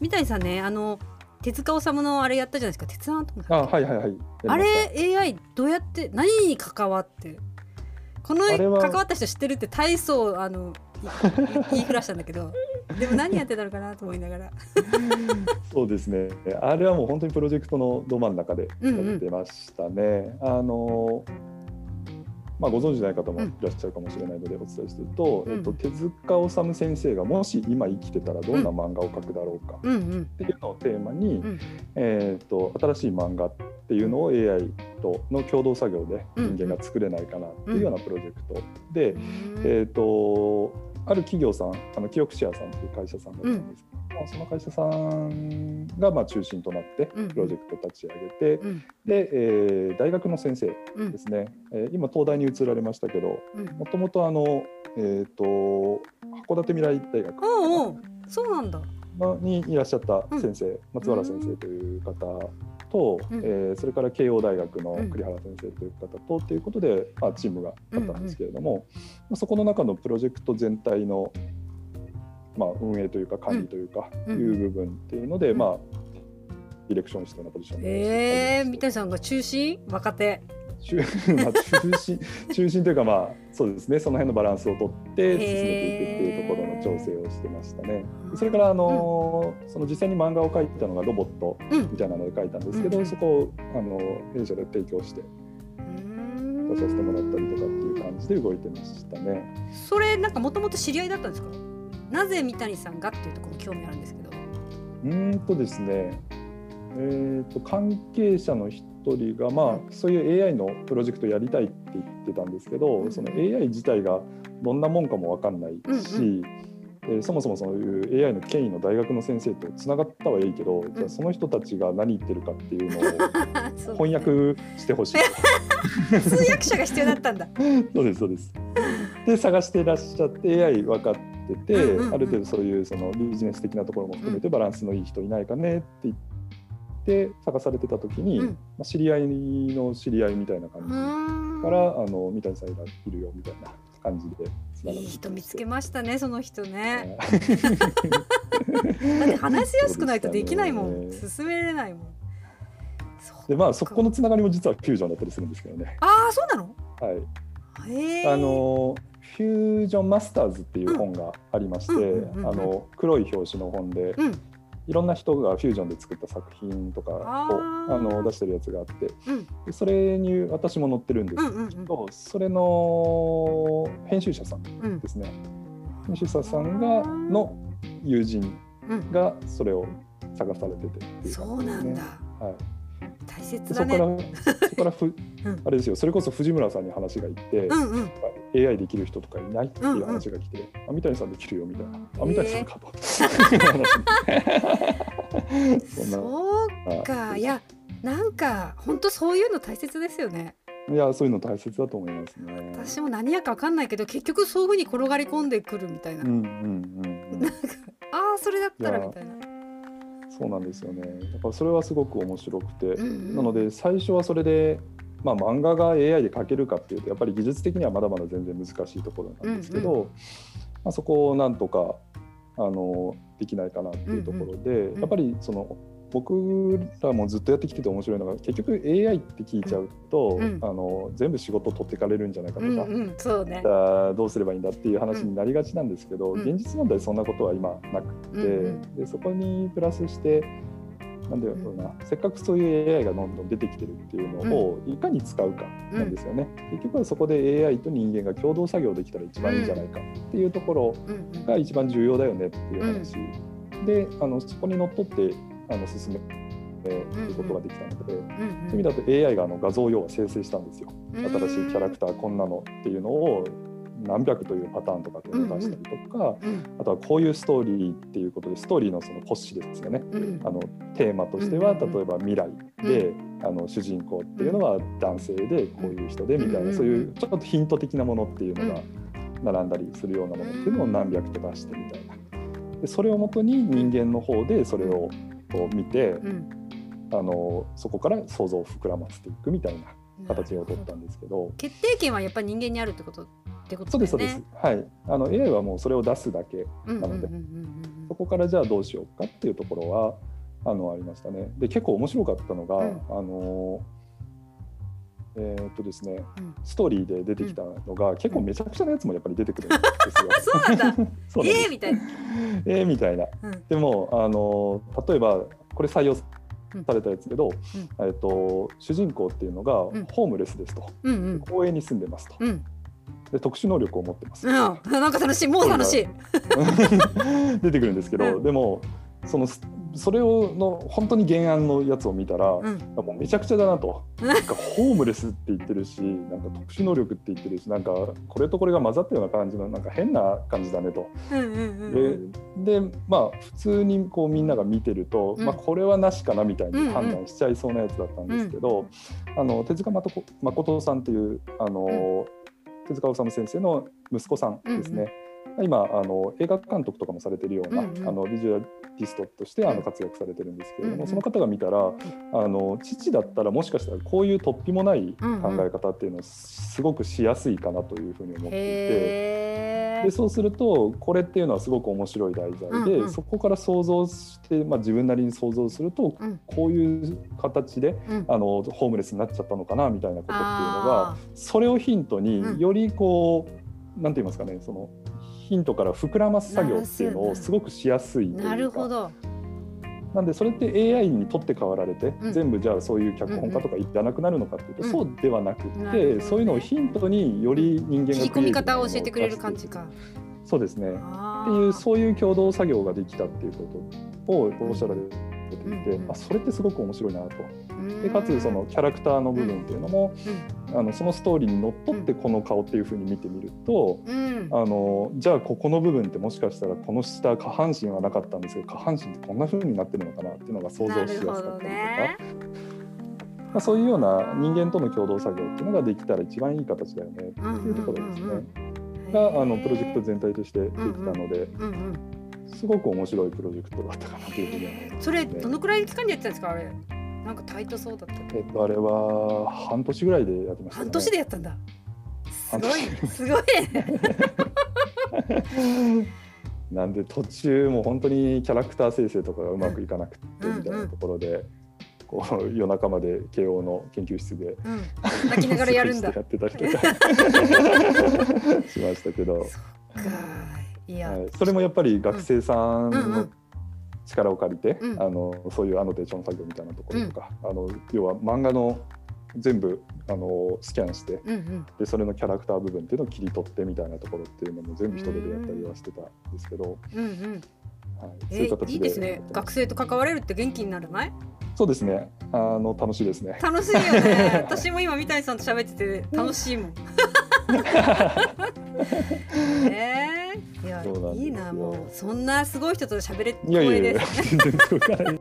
三谷さんねあの手塚治虫のあれやったじゃないですか。鉄腕アトムだあはいはいはい。あれ AI どうやって何に関わってこの関わった人知ってるって大層あのい 言いふらしたんだけどでも何やってたのかなと思いながら。そうですね。あれはもう本当にプロジェクトのど真ん中でうんうん。やってましたね。あのまあご存知ない方もいらっしゃるかもしれないのでお伝えすると、うん。えっと手塚治虫先生がもし今生きてたらどんな漫画を描くだろうかっていうのをテーマに、うん。えっと新しい漫画っていうのを AI との共同作業でうん人間が作れないかなっていうようなプロジェクトで、うん。えっとある企業さんあの記憶シェアさんという会社さんだったんですけど、まあその会社さんがまあ中心となってうんプロジェクト立ち上げて、うん。で、えー大学の先生うん。ですね、えー今東大に移られましたけどうん。もともとあの、えー、と函館未来大学おうそうなんだ。のにいらっしゃった先生、松原先生という方と、うん。えーそれから慶応大学の栗原先生という方とっていうことで、まあ、チームがあったんですけれども、まあそこの中のプロジェクト全体の、まあ、運営というか管理というか、うん。いう部分っていうので、うん。まあディレクションしてようなポジションでええ三谷さんが中心？若手。中 まあ中心中心というかまあそうですね。その辺のバランスをとって進めていくっていうところの調整をしてましたね。それからあのーその実際に漫画を描いたのがロボットうん。みたいなので描いたんですけど、うん。そこをあの弊社で提供してうん。出させてもらったりとかっていう感じで動いてましたね。それなんかもともと知り合いだったんですか？なぜ三谷さんがっていうところに興味あるんですけど。うーんとですね、えー、と関係者の一人が、まあ、そういう AI のプロジェクトやりたいって言ってたんですけど、うんその AI 自体がどんなもんかも分かんないし、うんえーそもそもそういう AI の権威の大学の先生とつながったはいいけど、じゃあその人たちが何言ってるかっていうのを 翻訳してほしい。通訳者が必要だったんだ。そうですそうです。で探していらっしゃって AI 分かってて、うんうんうんある程度そういうそのビジネス的なところも含めてバランスのいい人いないかねって言って探されてた時に、うん。まあ、知り合いの知り合いみたいな感じから、あの三谷さんがいるよみたいな感じでいい人見つけましたねその人ね。はいだって話しやすくないとできないもん、ね。進めれないもん。でまあそこのつながりも実はフュージョンだったりするんですけどね。ああそうなの？はい。あのフュージョンマスターズっていう本がありまして、あの黒い表紙の本で、うん。いろんな人がフュージョンで作った作品とかをあの出してるやつがあってうん。でそれに私も載ってるんですけど、それの編集者さんですね。編集者さんがの友人うん。がそれを探されててっていうそうなんだ。はい、大切でそこから、だねそこからふ、ん。あれですよ。それこそ藤村さんに話がいって、うんうん。AI できる人とかいないっていう話が来て、あ三谷さんできるよみたいな、あ三谷さんかと。そんな。そうか。い。やなんか本当そういうの大切ですよね。いやそういうの大切だと思いますね。私も何やか分かんないけど結局そういうふうに転がり込んでくるみたいな、うんうんうんうん。なんかああそれだったらみたいなそうなんですよね。だからそれはすごく面白くて、うんうん。なので最初はそれで、まあ、漫画が AI で描けるかっていうとやっぱり技術的にはまだまだ全然難しいところなんですけど、うんまあ、そこをなんとかあのできないかなっていうところで、ん。やっぱりその僕らもずっとやってきてて面白いのが結局 AI って聞いちゃうと、うん。あの全部仕事取ってかれるんじゃないかとか。うんうん。そうね。どうすればいいんだっていう話になりがちなんですけど、うん。現実問題そんなことは今なくて、うんうん。でそこにプラスしてなんだろうな、せっかくそういう AI がどんどん出てきてるっていうのをいかに使うかなんですよね、結局はそこで AI と人間が共同作業できたら一番いいんじゃないかっていうところうんうんが一番重要だよねっていう話、であのそこにのっとってあの進めていくことができたので、うんそういう意味だと AI があの画像を要は生成したんですよ。うん新しいキャラクターこんなのっていうのを何百というパターンとかっていうのを出したりとか、うん。あとはこういうストーリーっていうことでストーリーのその骨子ですよね。うん。あのテーマとしてはうんうんうん。例えば未来で、あの主人公っていうのは男性でこういう人でみたいな、うん。うんうんそういうちょっとヒント的なものっていうのが並んだりするようなものっていうのを何百と出してみたいな。でそれをもとに人間の方でそれをこう見て、うんあのそこから想像を膨らませていくみたいな形を取ったんですけど。決定権はやっぱり人間にあるってことってことそうだよねですそうです。はい。あの AI はもうそれを出すだけ。なのでうんそこからじゃあどうしようかっていうところはあのありましたね。で結構面白かったのが、うんあのえーっとですね、うん。ストーリーで出てきたのが、結構めちゃくちゃなやつもやっぱり出てくるんですよ。あそうなんだ。ええみたいな。えーみたいな。うん。でもあの例えばこれ採用されたやつけど、えっと主人公っていうのがん。ホームレスですと、うんうん。公園に住んでますと。うん。で特殊能力を持ってます。うん、なんか楽しい。もう楽しい。出てくるんですけど、うん。でもそのそれをの本当に原案のやつを見たら、うん。もうめちゃくちゃだなと。なんかホームレスって言ってるし なんか特殊能力って言ってるしなんかこれとこれが混ざったような感じのなんか変な感じだねと。うんうんうんででまあ普通にこうみんなが見てると、うん。まあ、これはなしかなみたいにうんうん。判断しちゃいそうなやつだったんですけど、あの手塚誠誠さんっていうあの、手塚治虫先生の息子さんですね、今あの映画監督とかもされてるような、うんうん。あのビジュアリストとしてあうん。の活躍されてるんですけれども、うんうん。その方が見たらあの父だったらもしかしたらこういう突飛もない考え方っていうのをすごくしやすいかなというふうに思っていて。へえ。でそうするとこれっていうのはすごく面白い題材で、うんうん。そこから想像して、まあ、自分なりに想像すると、うん。こういう形でうん。あのホームレスになっちゃったのかなみたいなことっていうのがあそれをヒントにうん。よりこう、なんて言いますかねそのヒントから膨らます作業っていうのをすごくしやすいというかなるほど。なんでそれって AI に取って代わられて、うん全部じゃあそういう脚本家とかいらなくなるのかっていうと、うんそうではなくって、なるほどねそういうのをヒントにより人間が切り込み方を教えてくれる感じか。そうですね。あっていうそういう共同作業ができたっていうことをおっしゃられていて、うんあそれってすごく面白いなと。うでかつそのキャラクターの部分っていうのも、うあのそのストーリーにのっとってこの顔っていうふうに見てみると、んうん。あのじゃあここの部分ってもしかしたらこの下下半身はなかったんですけど下半身ってこんなふうになってるのかなっていうのが想像しやすかったりとか。ね。まあ、そういうような人間との共同作業っていうのができたら一番いい形だよねっていうところですね。うんうんうんがあのプロジェクト全体としてできたので、うんうんすごく面白いプロジェクトだったかなというふうには思います、それどのくらいの期間でやってたんですか？あれ。なんかタイトそうだったえっと、あれは半年ぐらいでやってましたね。半年でやったんだ。す半ごい。年すごいね。なんで途中もう本当にキャラクター生成とかがうまくいかなくてうんみたいなところで、こう夜中まで慶応の研究室でうん。泣きながらやるんだ。やってたりとか しましたけど、かいや、はい、それもやっぱり学生さんのうんうん。力を借りて、うん。あのそういうアノテーション作業みたいなところとか、あの要は漫画の全部あのスキャンしてうんうん。でそれのキャラクター部分っていうのを切り取ってみたいなところっていうのも全部一人でやったりはしてたんですけど、うんうん。はい、そうえいう形で。いいですね。学生と関われるって元気になるないそうですね。あの楽しいですね。楽しいよね。私も今三谷さんと喋ってて楽しいもんええー、いやいいなもうそんなすごい人と喋れいやいやいや光栄です全然そうかない